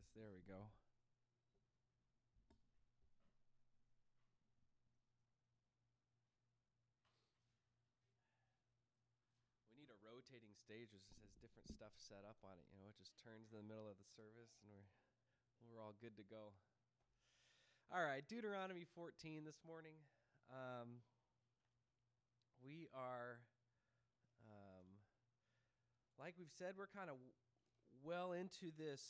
this. There we go. We need a rotating stage that has different stuff set up on it. You know, it just turns in the middle of the service, and we're we're all good to go. All right, Deuteronomy 14 this morning. Um, we are, um, like we've said, we're kind of well into this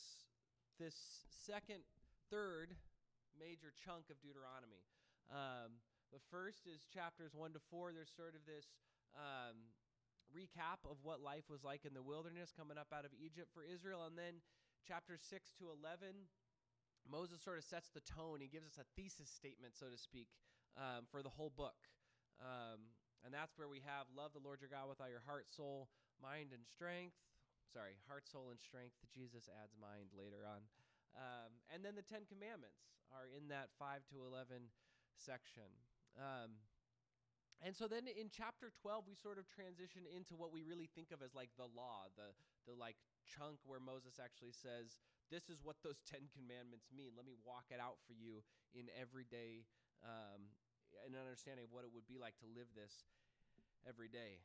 this second, third major chunk of Deuteronomy. Um, the first is chapters one to four. There's sort of this um, recap of what life was like in the wilderness coming up out of Egypt for Israel. And then chapters 6 to 11, Moses sort of sets the tone. He gives us a thesis statement, so to speak, um, for the whole book. Um, and that's where we have love the Lord your God with all your heart, soul, mind, and strength. Sorry, heart, soul, and strength. Jesus adds mind later on. Um, and then the Ten Commandments are in that 5 to 11 section. Um, and so then in chapter 12 we sort of transition into what we really think of as like the law the the like chunk where moses actually says this is what those 10 commandments mean let me walk it out for you in everyday um, an understanding of what it would be like to live this every day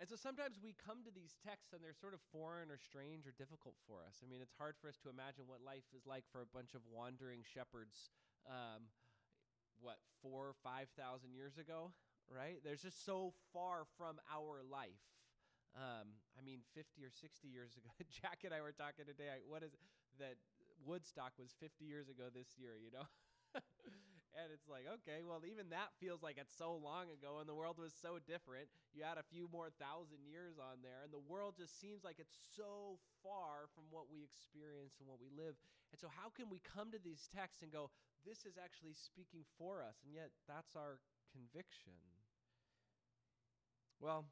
and so sometimes we come to these texts and they're sort of foreign or strange or difficult for us i mean it's hard for us to imagine what life is like for a bunch of wandering shepherds um, what four or five thousand years ago right? There's just so far from our life. Um, I mean, 50 or 60 years ago, Jack and I were talking today. I, What is it? that Woodstock was 50 years ago this year, you know? and it's like, okay, well, even that feels like it's so long ago and the world was so different. You add a few more thousand years on there, and the world just seems like it's so far from what we experience and what we live. And so, how can we come to these texts and go, this is actually speaking for us? And yet, that's our conviction. Well,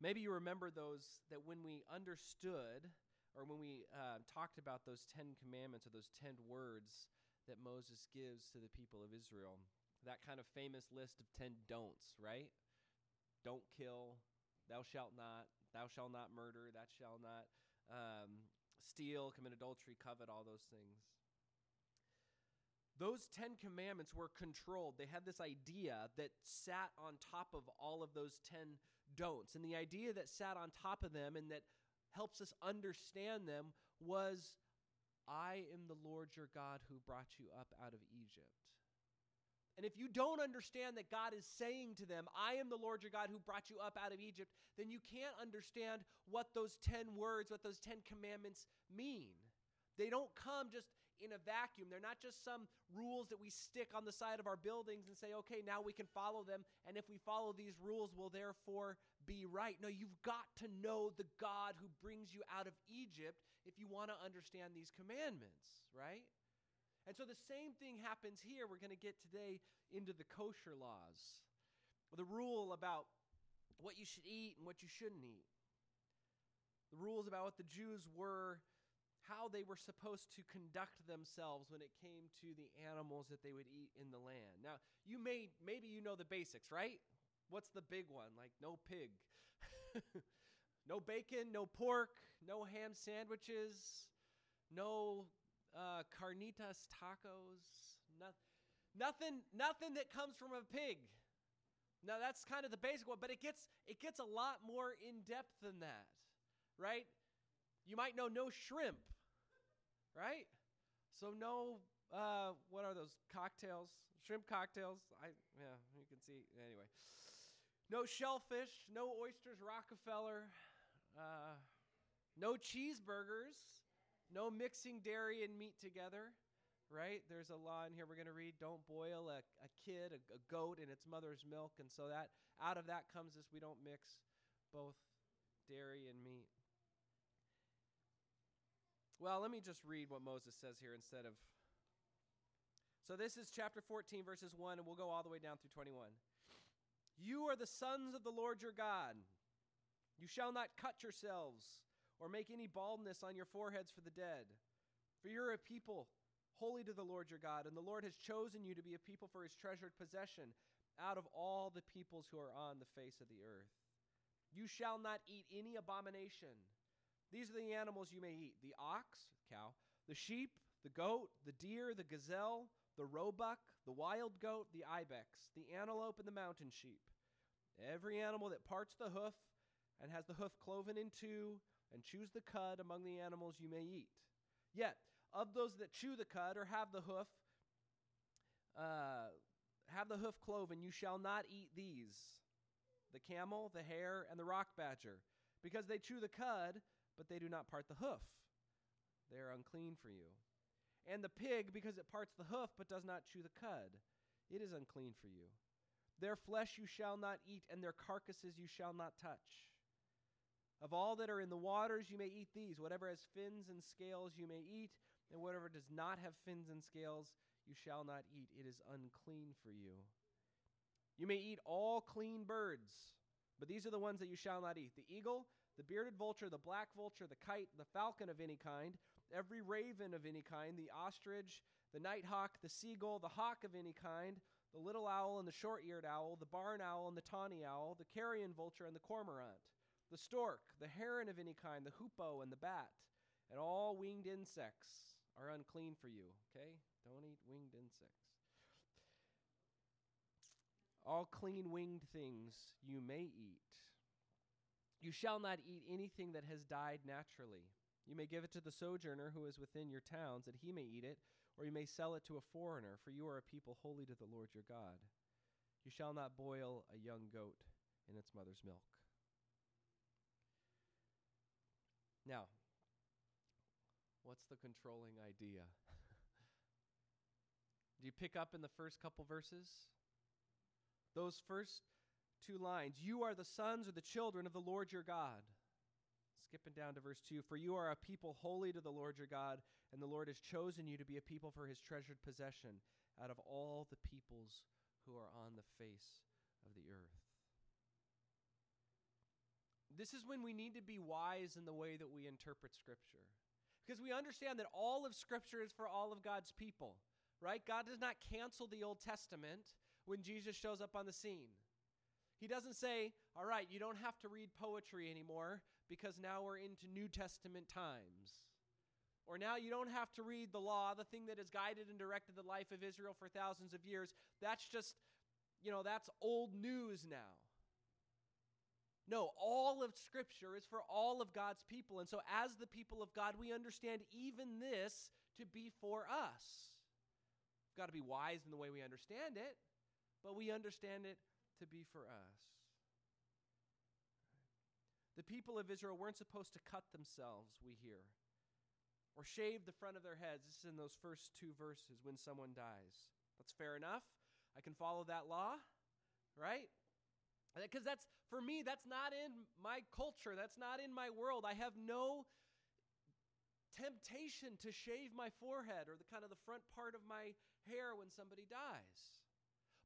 maybe you remember those that when we understood or when we uh, talked about those Ten Commandments or those ten words that Moses gives to the people of Israel, that kind of famous list of ten don'ts, right? Don't kill, thou shalt not, thou shalt not murder, thou shalt not um, steal, commit adultery, covet, all those things those 10 commandments were controlled. They had this idea that sat on top of all of those 10 don'ts. And the idea that sat on top of them and that helps us understand them was I am the Lord your God who brought you up out of Egypt. And if you don't understand that God is saying to them, I am the Lord your God who brought you up out of Egypt, then you can't understand what those 10 words, what those 10 commandments mean. They don't come just in a vacuum. They're not just some rules that we stick on the side of our buildings and say, okay, now we can follow them. And if we follow these rules, we'll therefore be right. No, you've got to know the God who brings you out of Egypt if you want to understand these commandments, right? And so the same thing happens here. We're going to get today into the kosher laws, the rule about what you should eat and what you shouldn't eat, the rules about what the Jews were how they were supposed to conduct themselves when it came to the animals that they would eat in the land. Now, you may maybe you know the basics, right? What's the big one? Like no pig. no bacon, no pork, no ham sandwiches, no uh, carnitas tacos, no, nothing nothing that comes from a pig. Now that's kind of the basic one, but it gets it gets a lot more in depth than that, right? You might know no shrimp, right? So no, uh, what are those cocktails? Shrimp cocktails. I yeah, you can see anyway. No shellfish, no oysters, Rockefeller, uh, no cheeseburgers, no mixing dairy and meat together. Right? There's a law in here we're going to read. Don't boil a, a kid, a, a goat, in its mother's milk, and so that out of that comes this: we don't mix both dairy and meat. Well, let me just read what Moses says here instead of. So this is chapter 14, verses 1, and we'll go all the way down through 21. You are the sons of the Lord your God. You shall not cut yourselves or make any baldness on your foreheads for the dead. For you're a people holy to the Lord your God, and the Lord has chosen you to be a people for his treasured possession out of all the peoples who are on the face of the earth. You shall not eat any abomination These are the animals you may eat the ox, cow, the sheep, the goat, the deer, the gazelle, the roebuck, the wild goat, the ibex, the antelope, and the mountain sheep. Every animal that parts the hoof and has the hoof cloven in two and chews the cud among the animals you may eat. Yet, of those that chew the cud or have the hoof, uh, have the hoof cloven, you shall not eat these the camel, the hare, and the rock badger, because they chew the cud, but they do not part the hoof. They are unclean for you. And the pig, because it parts the hoof, but does not chew the cud, it is unclean for you. Their flesh you shall not eat, and their carcasses you shall not touch. Of all that are in the waters you may eat these. Whatever has fins and scales you may eat, and whatever does not have fins and scales you shall not eat. It is unclean for you. You may eat all clean birds, but these are the ones that you shall not eat the eagle, the bearded vulture, the black vulture, the kite, the falcon of any kind, every raven of any kind, the ostrich, the nighthawk, the seagull, the hawk of any kind, the little owl and the short eared owl, the barn owl and the tawny owl, the carrion vulture and the cormorant, the stork, the heron of any kind, the hoopoe and the bat, and all winged insects are unclean for you. Okay? Don't eat winged insects. All clean winged things you may eat. You shall not eat anything that has died naturally. You may give it to the sojourner who is within your towns, that he may eat it, or you may sell it to a foreigner, for you are a people holy to the Lord your God. You shall not boil a young goat in its mother's milk. Now, what's the controlling idea? Do you pick up in the first couple verses? Those first two lines You are the sons or the children of the Lord your God. Skipping down to verse 2 For you are a people holy to the Lord your God, and the Lord has chosen you to be a people for his treasured possession out of all the peoples who are on the face of the earth. This is when we need to be wise in the way that we interpret Scripture. Because we understand that all of Scripture is for all of God's people, right? God does not cancel the Old Testament when Jesus shows up on the scene. He doesn't say, all right, you don't have to read poetry anymore because now we're into New Testament times. Or now you don't have to read the law, the thing that has guided and directed the life of Israel for thousands of years. That's just, you know, that's old news now. No, all of Scripture is for all of God's people. And so, as the people of God, we understand even this to be for us. We've got to be wise in the way we understand it, but we understand it to be for us. The people of Israel weren't supposed to cut themselves, we hear, or shave the front of their heads. This is in those first two verses when someone dies. That's fair enough. I can follow that law, right? Because that's, for me, that's not in my culture. That's not in my world. I have no temptation to shave my forehead or the kind of the front part of my hair when somebody dies.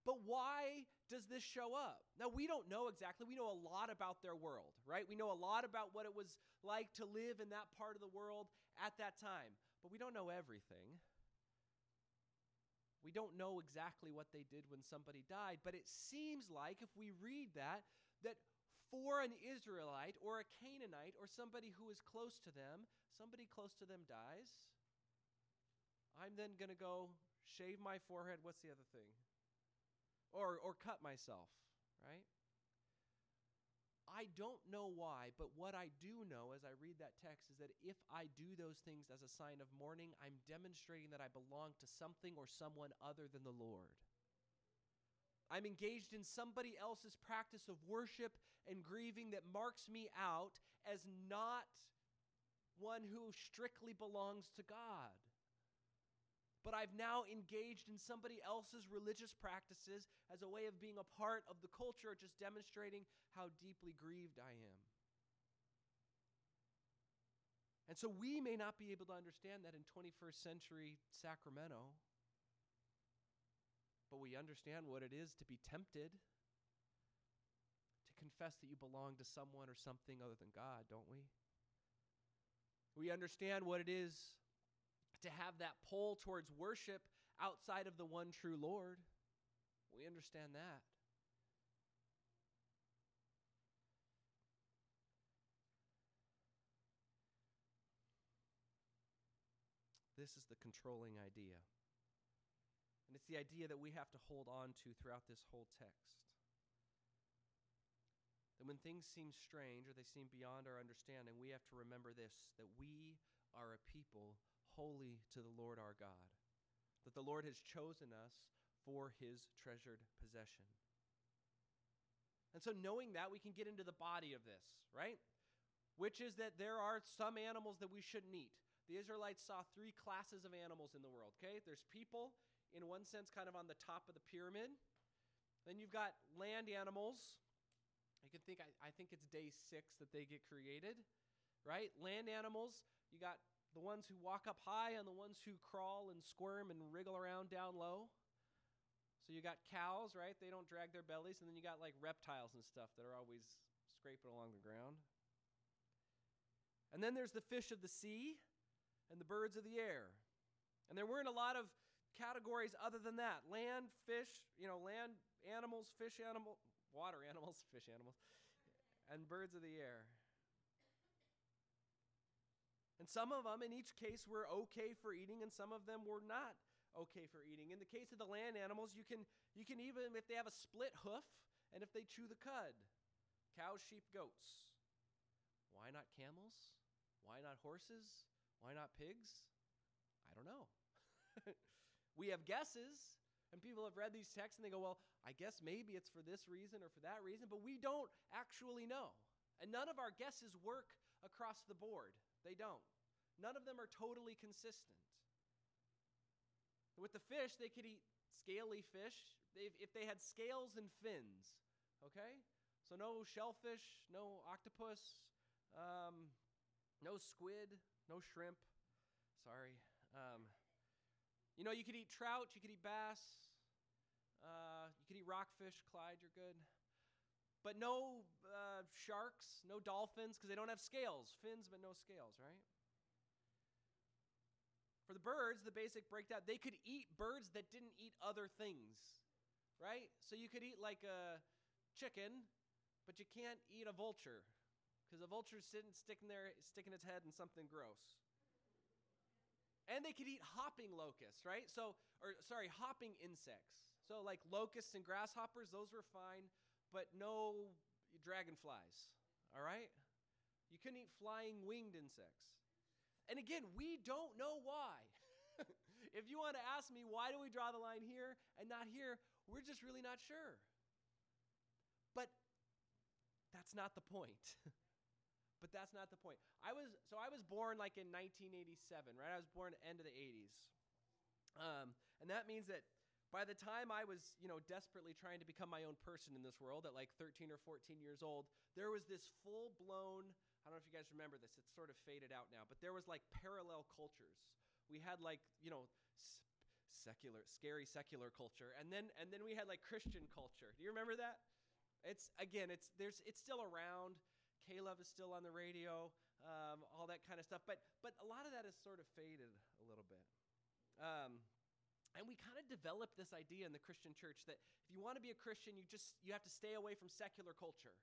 But why does this show up? Now, we don't know exactly. We know a lot about their world, right? We know a lot about what it was like to live in that part of the world at that time, but we don't know everything. We don't know exactly what they did when somebody died, but it seems like if we read that, that for an Israelite or a Canaanite or somebody who is close to them, somebody close to them dies, I'm then going to go shave my forehead. What's the other thing? Or, or cut myself, right? I don't know why, but what I do know as I read that text is that if I do those things as a sign of mourning, I'm demonstrating that I belong to something or someone other than the Lord. I'm engaged in somebody else's practice of worship and grieving that marks me out as not one who strictly belongs to God but I've now engaged in somebody else's religious practices as a way of being a part of the culture, just demonstrating how deeply grieved I am. And so we may not be able to understand that in 21st century Sacramento, but we understand what it is to be tempted to confess that you belong to someone or something other than God, don't we? We understand what it is to have that pull towards worship outside of the one true Lord. We understand that. this is the controlling idea. And it's the idea that we have to hold on to throughout this whole text. That when things seem strange or they seem beyond our understanding, we have to remember this that we are a people holy to the Lord our God, that the Lord has chosen us for his treasured possession. And so, knowing that, we can get into the body of this, right? Which is that there are some animals that we shouldn't eat. The Israelites saw three classes of animals in the world, okay? There's people, in one sense, kind of on the top of the pyramid. Then you've got land animals. I can think, I, I think it's day six that they get created, right? Land animals, you got the ones who walk up high and the ones who crawl and squirm and wriggle around down low. So you got cows, right? They don't drag their bellies. And then you got like reptiles and stuff that are always scraping along the ground. And then there's the fish of the sea and the birds of the air. And there weren't a lot of categories other than that land, fish, you know, land animals, fish animal, water animals, fish animals, and birds of the air. And some of them, in each case, were okay for eating, and some of them were not okay for eating. In the case of the land animals, you can, you can even, if they have a split hoof, and if they chew the cud, cows, sheep, goats. Why not camels? Why not horses? Why not pigs? I don't know. we have guesses, and people have read these texts and they go, well, I guess maybe it's for this reason or for that reason, but we don't actually know. And none of our guesses work across the board. They don't. None of them are totally consistent. With the fish, they could eat scaly fish if they had scales and fins. Okay? So no shellfish, no octopus, um, no squid, no shrimp. Sorry. Um, you know, you could eat trout, you could eat bass, uh, you could eat rockfish. Clyde, you're good. But no uh, sharks, no dolphins, because they don't have scales. Fins, but no scales, right? For the birds, the basic breakdown, they could eat birds that didn't eat other things, right? So you could eat like a chicken, but you can't eat a vulture because a vulture's sitting, sticking there, sticking its head in something gross. And they could eat hopping locusts, right? So, or sorry, hopping insects. So, like locusts and grasshoppers, those were fine, but no dragonflies, all right? You couldn't eat flying winged insects. And again, we don't know why. if you want to ask me, why do we draw the line here and not here? We're just really not sure. But that's not the point. but that's not the point. I was so I was born like in 1987, right? I was born end of the 80s. Um, and that means that by the time I was, you know, desperately trying to become my own person in this world at like 13 or 14 years old, there was this full-blown I don't know if you guys remember this. It's sort of faded out now, but there was like parallel cultures. We had like, you know, secular scary secular culture and then and then we had like Christian culture. Do you remember that? It's again, it's there's it's still around. K-Love is still on the radio, um, all that kind of stuff. But but a lot of that has sort of faded a little bit. Um, and we kind of developed this idea in the Christian church that if you want to be a Christian, you just you have to stay away from secular culture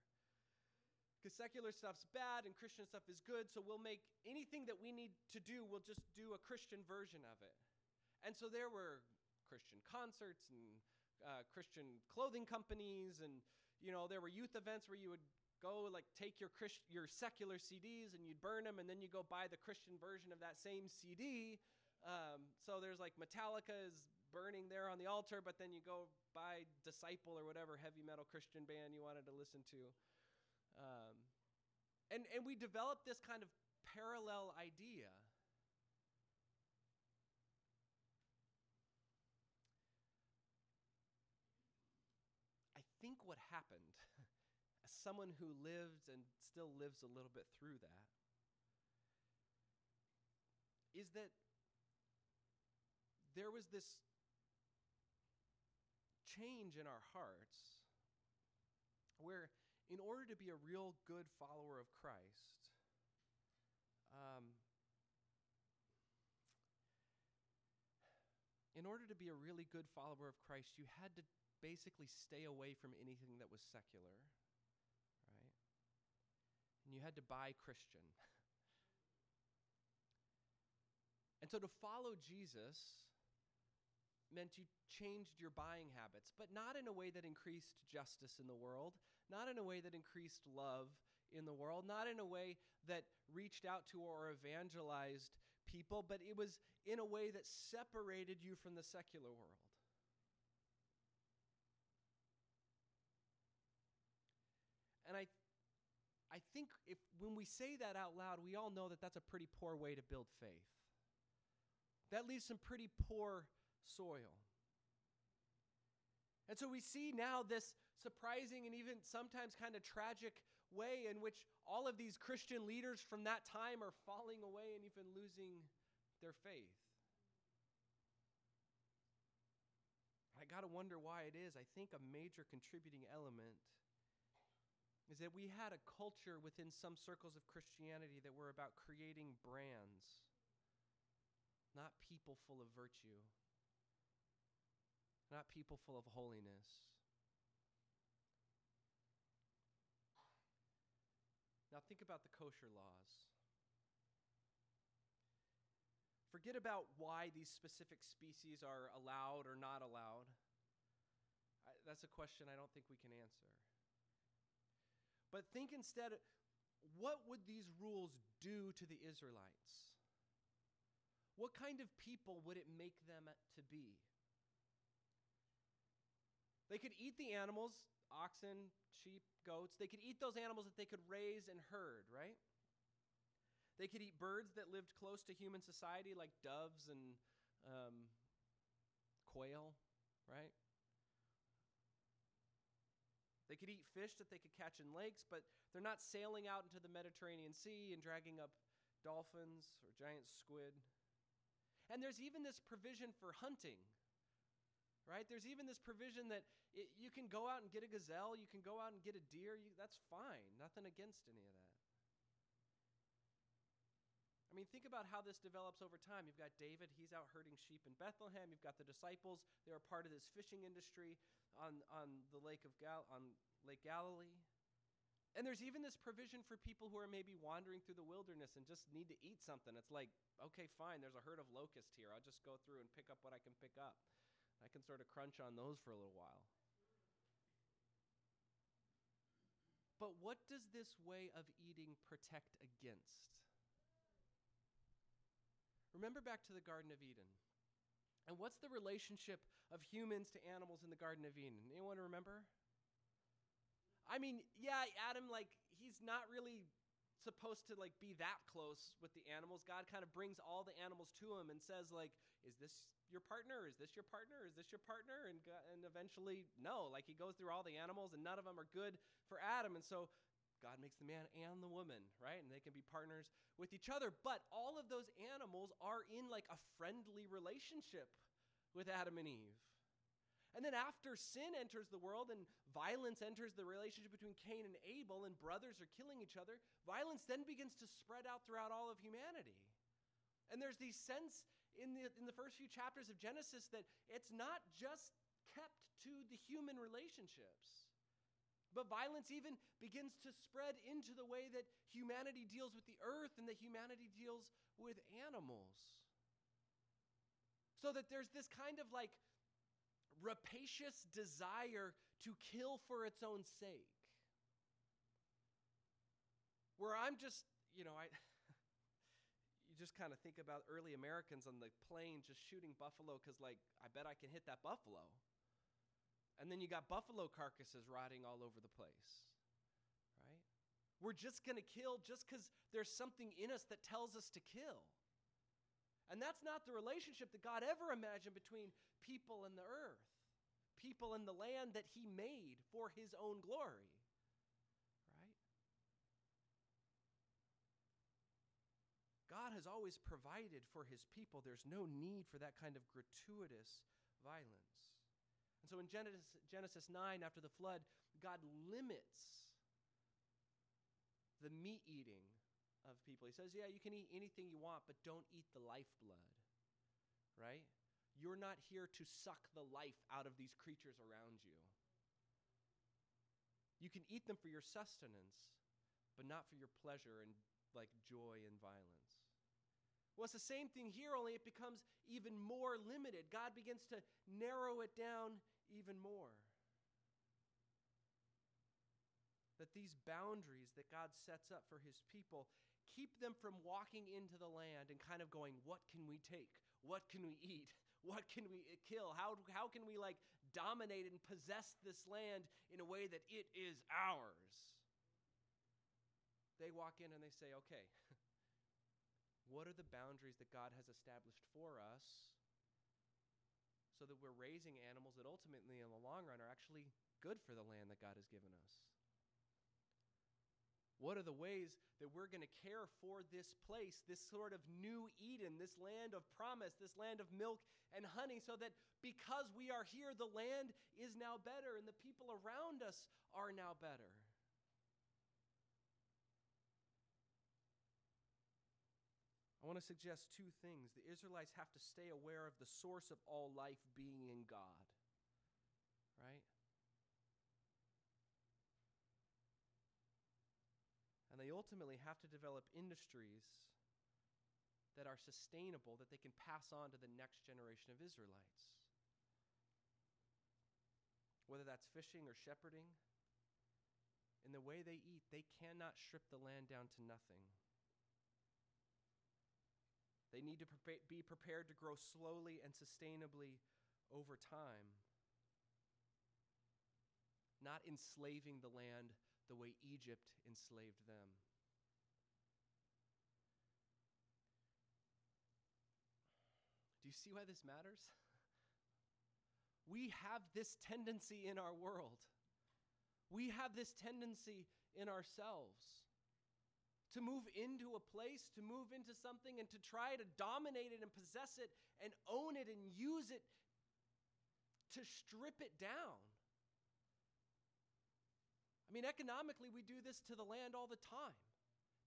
because secular stuff's bad and Christian stuff is good, so we'll make anything that we need to do, we'll just do a Christian version of it. And so there were Christian concerts and uh, Christian clothing companies, and you know there were youth events where you would go like take your Christ- your secular CDs and you'd burn them, and then you go buy the Christian version of that same CD. Um, so there's like Metallica is burning there on the altar, but then you go buy Disciple or whatever heavy metal Christian band you wanted to listen to. Um, and, and we developed this kind of parallel idea. I think what happened, as someone who lived and still lives a little bit through that, is that there was this change in our hearts where in order to be a real good follower of Christ, um, in order to be a really good follower of Christ, you had to basically stay away from anything that was secular, right? And you had to buy Christian. and so to follow Jesus meant you changed your buying habits, but not in a way that increased justice in the world, not in a way that increased love in the world, not in a way that reached out to or evangelized people, but it was in a way that separated you from the secular world. And I I think if when we say that out loud, we all know that that's a pretty poor way to build faith. That leaves some pretty poor soil. And so we see now this surprising and even sometimes kind of tragic way in which all of these Christian leaders from that time are falling away and even losing their faith. I got to wonder why it is. I think a major contributing element is that we had a culture within some circles of Christianity that were about creating brands, not people full of virtue not people full of holiness. Now, think about the kosher laws. Forget about why these specific species are allowed or not allowed. I, that's a question I don't think we can answer. But think instead what would these rules do to the Israelites? What kind of people would it make them to be? They could eat the animals, oxen, sheep, goats. They could eat those animals that they could raise and herd, right? They could eat birds that lived close to human society, like doves and um, quail, right? They could eat fish that they could catch in lakes, but they're not sailing out into the Mediterranean Sea and dragging up dolphins or giant squid. And there's even this provision for hunting right? There's even this provision that it, you can go out and get a gazelle, you can go out and get a deer, you, that's fine. Nothing against any of that. I mean, think about how this develops over time. You've got David, he's out herding sheep in Bethlehem. You've got the disciples, they're a part of this fishing industry on, on the lake of Gal- on Lake Galilee. And there's even this provision for people who are maybe wandering through the wilderness and just need to eat something. It's like, okay, fine, there's a herd of locusts here. I'll just go through and pick up what I can pick up. I can sort of crunch on those for a little while. But what does this way of eating protect against? Remember back to the Garden of Eden. And what's the relationship of humans to animals in the Garden of Eden? Anyone remember? I mean, yeah, Adam, like, he's not really supposed to like be that close with the animals god kind of brings all the animals to him and says like is this your partner? Is this your partner? Is this your partner? And and eventually no like he goes through all the animals and none of them are good for adam. And so god makes the man and the woman right? And they can be partners with each other. But all of those animals are in like a friendly relationship with adam and eve. And then after sin enters the world and violence enters the relationship between Cain and Abel and brothers are killing each other, violence then begins to spread out throughout all of humanity. And there's the sense in the, in the first few chapters of Genesis that it's not just kept to the human relationships. But violence even begins to spread into the way that humanity deals with the earth and that humanity deals with animals. So that there's this kind of like rapacious desire to kill for its own sake. Where I'm just, you know, I just kind of think about early Americans on the plain just shooting buffalo cuz like I bet I can hit that buffalo. And then you got buffalo carcasses rotting all over the place. Right? We're just going to kill just cuz there's something in us that tells us to kill. And that's not the relationship that God ever imagined between people and the earth, people and the land that He made for His own glory. Right? God has always provided for His people. There's no need for that kind of gratuitous violence. And so in Genesis, Genesis 9, after the flood, God limits the meat eating of people. He says, Yeah, you can eat anything you want, but don't eat the lifeblood, right? You're not here to suck the life out of these creatures around you. You can eat them for your sustenance, but not for your pleasure and like joy and violence. Well, it's the same thing here, only it becomes even more limited. God begins to narrow it down even more. That these boundaries that God sets up for his people keep them from walking into the land and kind of going, What can we take? What can we eat? What can we kill? How, how can we like dominate and possess this land in a way that it is ours? They walk in and they say, Okay. What are the boundaries that God has established for us so that we're raising animals that ultimately, in the long run, are actually good for the land that God has given us? What are the ways that we're going to care for this place, this sort of new Eden, this land of promise, this land of milk and honey, so that because we are here, the land is now better and the people around us are now better? Want to suggest two things. The Israelites have to stay aware of the source of all life being in God, right? And they ultimately have to develop industries that are sustainable that they can pass on to the next generation of Israelites. Whether that's fishing or shepherding, in the way they eat, they cannot strip the land down to nothing. They need to be prepared to grow slowly and sustainably over time, not enslaving the land the way Egypt enslaved them. Do you see why this matters? We have this tendency in our world. We have this tendency in ourselves to move into a place, to move into something, and to try to dominate it and possess it and own it and use it to strip it down. I mean, economically, we do this to the land all the time.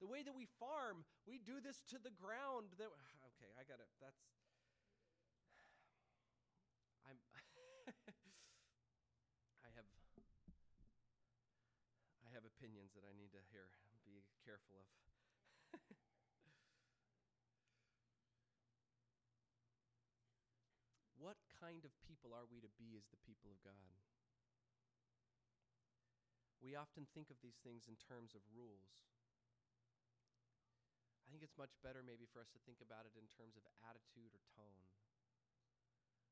The way that we farm, we do this to the ground. That okay, I got it. That's I'm. I have. I have opinions that I need to hear careful of. what kind of people are we to be as the people of God? We often think of these things in terms of rules. I think it's much better, maybe, for us to think about it in terms of attitude or tone.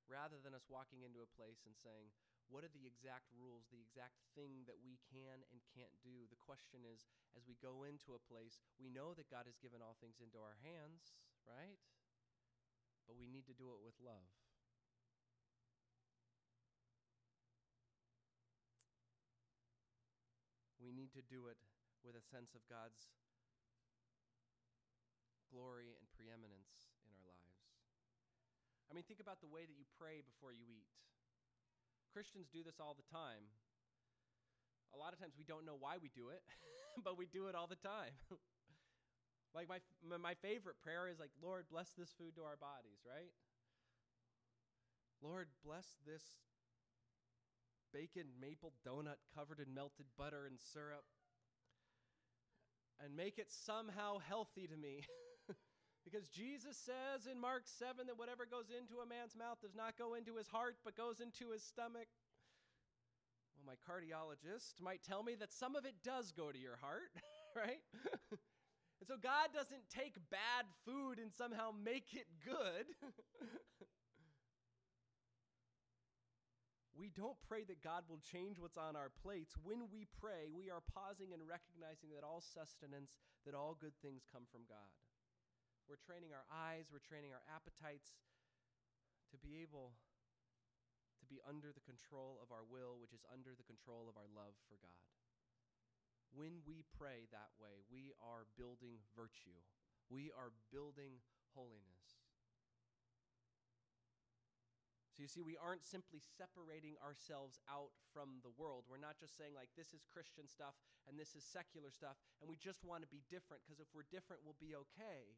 Rather than us walking into a place and saying, what are the exact rules, the exact thing that we can and can't do? The question is as we go into a place, we know that God has given all things into our hands, right? But we need to do it with love. We need to do it with a sense of God's glory and preeminence in our lives. I mean, think about the way that you pray before you eat. Christians do this all the time. A lot of times we don't know why we do it, but we do it all the time. like my my favorite prayer is like, "Lord, bless this food to our bodies," right? Lord, bless this bacon maple donut covered in melted butter and syrup and make it somehow healthy to me. Because Jesus says in Mark 7 that whatever goes into a man's mouth does not go into his heart, but goes into his stomach. Well, my cardiologist might tell me that some of it does go to your heart, right? and so God doesn't take bad food and somehow make it good. we don't pray that God will change what's on our plates. When we pray, we are pausing and recognizing that all sustenance, that all good things come from God. We're training our eyes, we're training our appetites to be able to be under the control of our will, which is under the control of our love for God. When we pray that way, we are building virtue, we are building holiness. So you see, we aren't simply separating ourselves out from the world. We're not just saying, like, this is Christian stuff and this is secular stuff, and we just want to be different because if we're different, we'll be okay.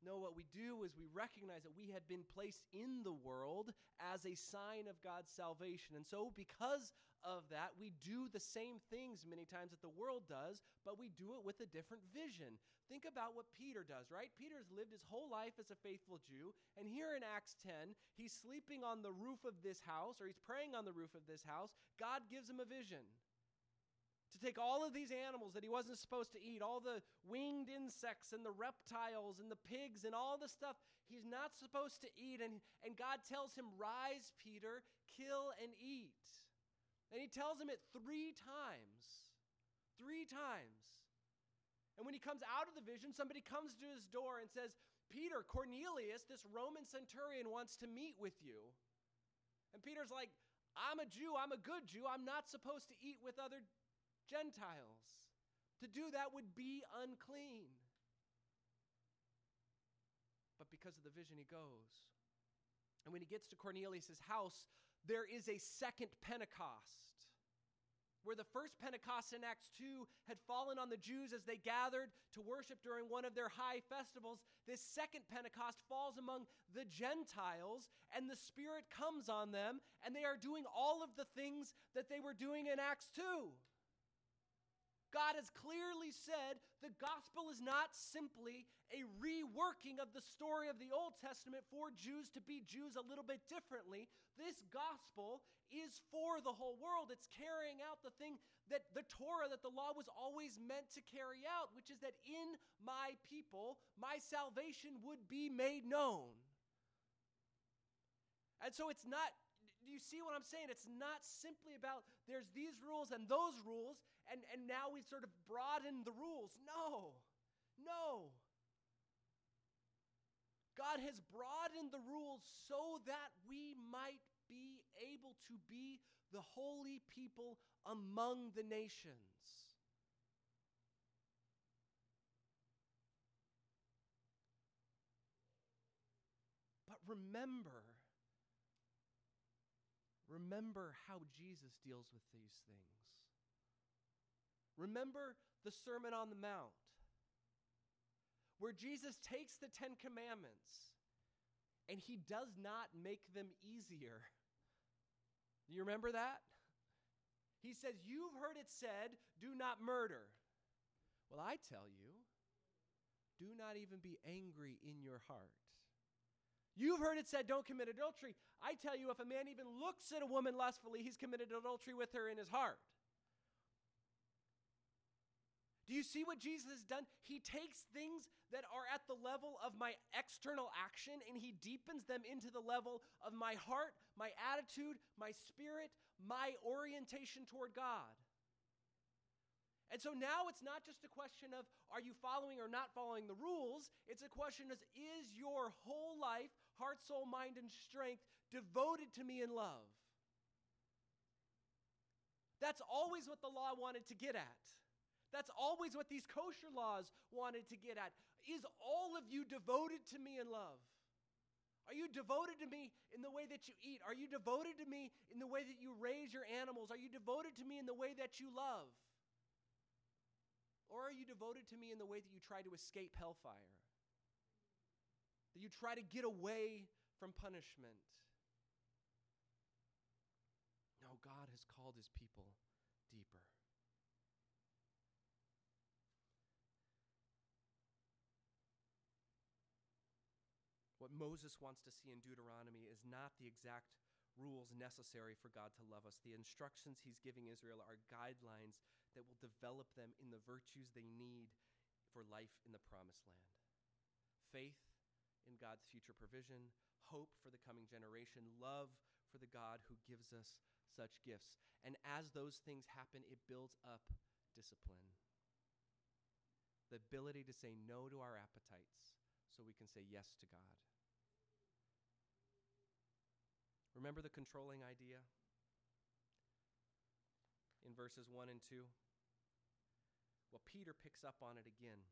No, what we do is we recognize that we had been placed in the world as a sign of God's salvation. And so, because of that, we do the same things many times that the world does, but we do it with a different vision. Think about what Peter does, right? Peter's lived his whole life as a faithful Jew, and here in Acts 10, he's sleeping on the roof of this house, or he's praying on the roof of this house. God gives him a vision to take all of these animals that he wasn't supposed to eat, all the winged insects and the reptiles and the pigs and all the stuff he's not supposed to eat. And, and God tells him, Rise, Peter, kill and eat. And he tells him it three times. Three times. And when he comes out of the vision, somebody comes to his door and says, Peter, Cornelius, this Roman centurion, wants to meet with you. And Peter's like, I'm a Jew. I'm a good Jew. I'm not supposed to eat with other Gentiles. To do that would be unclean. But because of the vision, he goes. And when he gets to Cornelius' house, there is a second Pentecost. Where the first Pentecost in Acts 2 had fallen on the Jews as they gathered to worship during one of their high festivals, this second Pentecost falls among the Gentiles, and the Spirit comes on them, and they are doing all of the things that they were doing in Acts 2. God has clearly said the gospel is not simply a reworking of the story of the Old Testament for Jews to be Jews a little bit differently. This gospel is for the whole world. It's carrying out the thing that the Torah, that the law was always meant to carry out, which is that in my people, my salvation would be made known. And so it's not do you see what I'm saying? It's not simply about there's these rules and those rules, and, and now we've sort of broadened the rules. No, no. God has broadened the rules so that we might be able to be the holy people among the nations. But remember, Remember how Jesus deals with these things. Remember the Sermon on the Mount, where Jesus takes the Ten Commandments and he does not make them easier. You remember that? He says, You've heard it said, do not murder. Well, I tell you, do not even be angry in your heart. You've heard it said, don't commit adultery. I tell you, if a man even looks at a woman lustfully, he's committed adultery with her in his heart. Do you see what Jesus has done? He takes things that are at the level of my external action and he deepens them into the level of my heart, my attitude, my spirit, my orientation toward God. And so now it's not just a question of are you following or not following the rules? It's a question of is your whole life, heart, soul, mind, and strength devoted to me in love? That's always what the law wanted to get at. That's always what these kosher laws wanted to get at. Is all of you devoted to me in love? Are you devoted to me in the way that you eat? Are you devoted to me in the way that you raise your animals? Are you devoted to me in the way that you love? Or are you devoted to me in the way that you try to escape hellfire? That you try to get away from punishment? No, God has called his people deeper. What Moses wants to see in Deuteronomy is not the exact rules necessary for God to love us. The instructions he's giving Israel are guidelines that will develop them in the virtues they need for life in the promised land faith in God's future provision, hope for the coming generation, love for the God who gives us such gifts. And as those things happen, it builds up discipline. The ability to say no to our appetites so we can say yes to God. Remember the controlling idea in verses 1 and 2? Well, Peter picks up on it again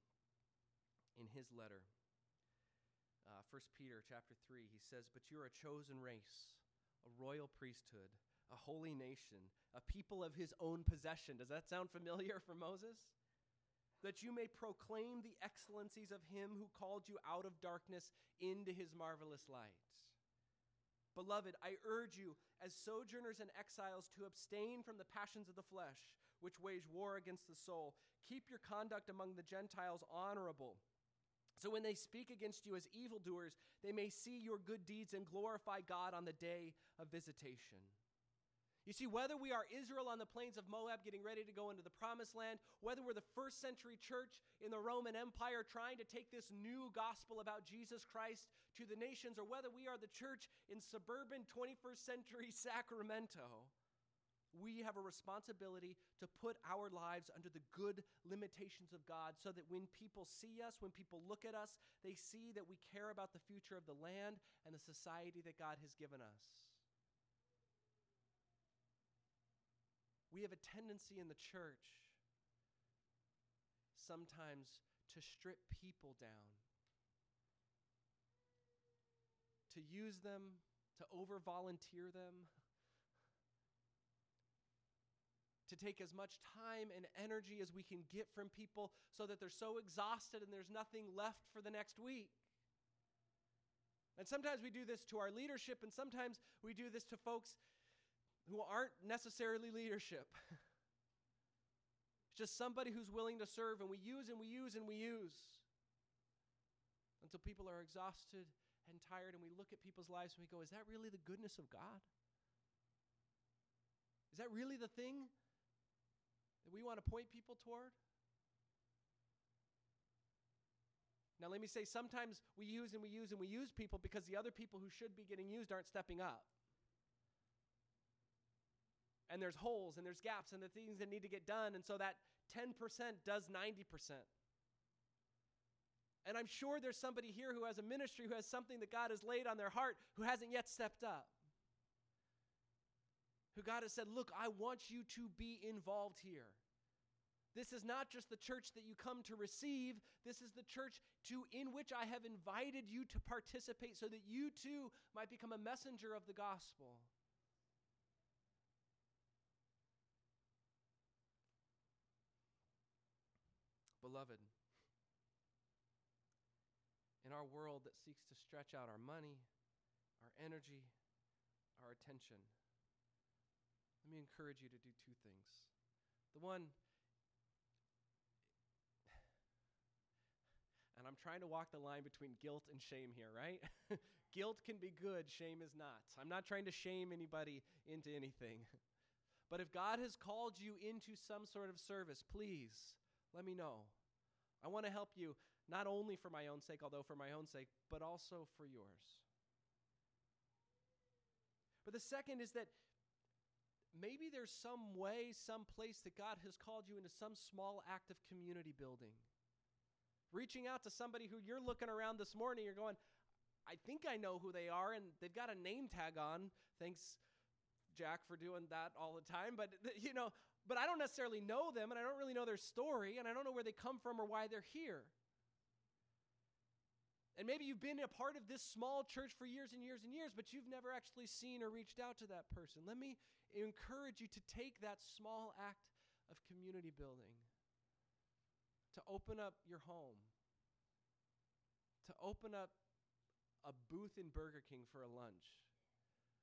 in his letter. Uh, 1 Peter chapter 3, he says, But you're a chosen race, a royal priesthood, a holy nation, a people of his own possession. Does that sound familiar for Moses? that you may proclaim the excellencies of him who called you out of darkness into his marvelous light. Beloved, I urge you, as sojourners and exiles, to abstain from the passions of the flesh, which wage war against the soul. Keep your conduct among the Gentiles honorable. So when they speak against you as evildoers, they may see your good deeds and glorify God on the day of visitation. You see, whether we are Israel on the plains of Moab getting ready to go into the promised land, whether we're the first century church in the Roman Empire trying to take this new gospel about Jesus Christ to the nations, or whether we are the church in suburban 21st century Sacramento, we have a responsibility to put our lives under the good limitations of God so that when people see us, when people look at us, they see that we care about the future of the land and the society that God has given us. We have a tendency in the church sometimes to strip people down, to use them, to over volunteer them, to take as much time and energy as we can get from people so that they're so exhausted and there's nothing left for the next week. And sometimes we do this to our leadership, and sometimes we do this to folks who aren't necessarily leadership. it's just somebody who's willing to serve, and we use and we use and we use until people are exhausted and tired, and we look at people's lives and we go, Is that really the goodness of God? Is that really the thing that we want to point people toward? Now, let me say, sometimes we use and we use and we use people because the other people who should be getting used aren't stepping up and there's holes and there's gaps and the things that need to get done. And so that 10% does 90%. And I'm sure there's somebody here who has a ministry, who has something that God has laid on their heart, who hasn't yet stepped up. Who God has said, Look, I want you to be involved here. This is not just the church that you come to receive, this is the church to in which I have invited you to participate so that you too might become a messenger of the gospel. Beloved, in our world that seeks to stretch out our money, our energy, our attention, let me encourage you to do two things. The one, and I'm trying to walk the line between guilt and shame here, right? guilt can be good, shame is not. I'm not trying to shame anybody into anything. But if God has called you into some sort of service, please let me know. I want to help you not only for my own sake, although for my own sake, but also for yours. But the second is that maybe there's some way, some place that God has called you into some small act of community building. Reaching out to somebody who you're looking around this morning, you're going, I think I know who they are, and they've got a name tag on. Thanks, Jack, for doing that all the time. But, you know, but I don't necessarily know them and I don't really know their story and I don't know where they come from or why they're here. And maybe you've been a part of this small church for years and years and years, but you've never actually seen or reached out to that person. Let me encourage you to take that small act of community building, to open up your home, to open up a booth in Burger King for a lunch.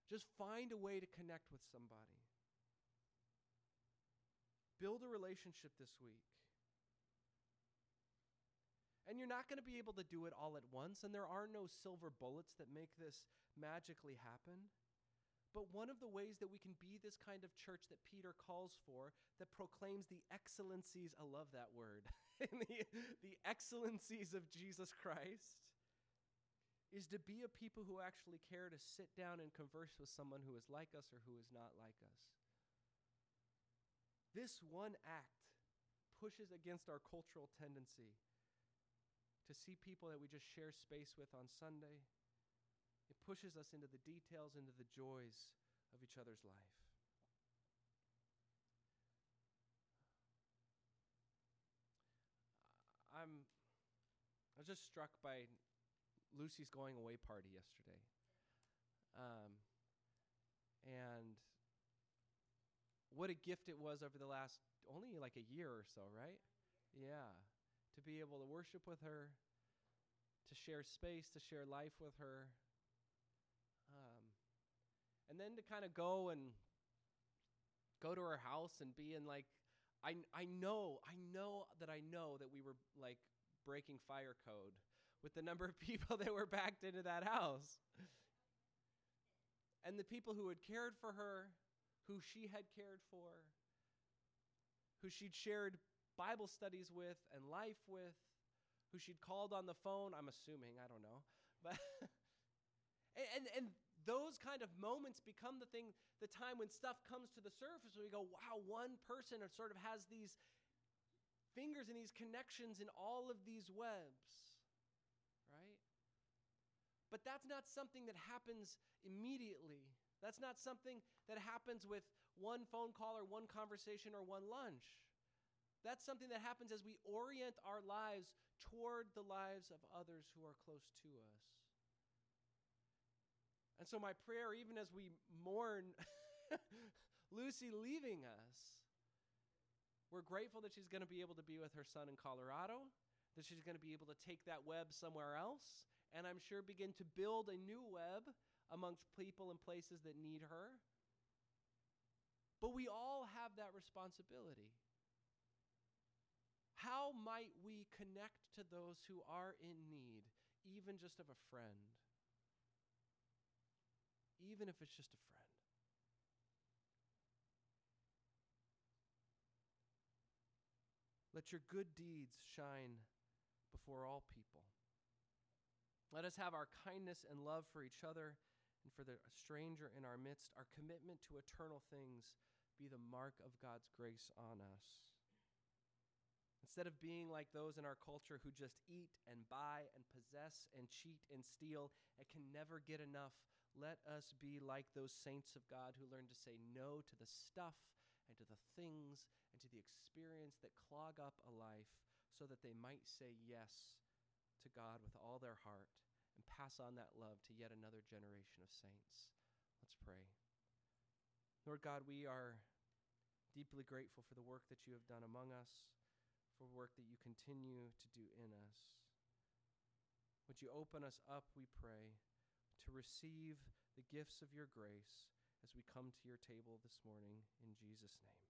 Just find a way to connect with somebody. Build a relationship this week. And you're not going to be able to do it all at once, and there are no silver bullets that make this magically happen. But one of the ways that we can be this kind of church that Peter calls for, that proclaims the excellencies, I love that word, the, the excellencies of Jesus Christ, is to be a people who actually care to sit down and converse with someone who is like us or who is not like us. This one act pushes against our cultural tendency to see people that we just share space with on Sunday. It pushes us into the details, into the joys of each other's life. I'm I was just struck by Lucy's going away party yesterday. Um, and what a gift it was over the last only like a year or so, right? Yeah. To be able to worship with her, to share space, to share life with her. Um, and then to kind of go and go to her house and be in like I I know I know that I know that we were like breaking fire code with the number of people that were backed into that house. And the people who had cared for her, who she had cared for, who she'd shared Bible studies with and life with, who she'd called on the phone, I'm assuming, I don't know. But and, and and those kind of moments become the thing, the time when stuff comes to the surface where we go, wow, one person sort of has these fingers and these connections in all of these webs, right? But that's not something that happens immediately. That's not something that happens with one phone call or one conversation or one lunch. That's something that happens as we orient our lives toward the lives of others who are close to us. And so, my prayer, even as we mourn Lucy leaving us, we're grateful that she's going to be able to be with her son in Colorado, that she's going to be able to take that web somewhere else, and I'm sure begin to build a new web amongst people and places that need her. But we all have that responsibility. How might we connect to those who are in need, even just of a friend? even if it's just a friend. Let your good deeds shine before all people. Let us have our kindness and love for each other and for the stranger in our midst, our commitment to eternal things be the mark of God's grace on us. Instead of being like those in our culture who just eat and buy and possess and cheat and steal and can never get enough, let us be like those saints of God who learn to say no to the stuff and to the things and to the experience that clog up a life so that they might say yes to God with all their heart pass on that love to yet another generation of saints. Let's pray. Lord God, we are deeply grateful for the work that you have done among us, for work that you continue to do in us. Would you open us up, we pray, to receive the gifts of your grace as we come to your table this morning in Jesus' name.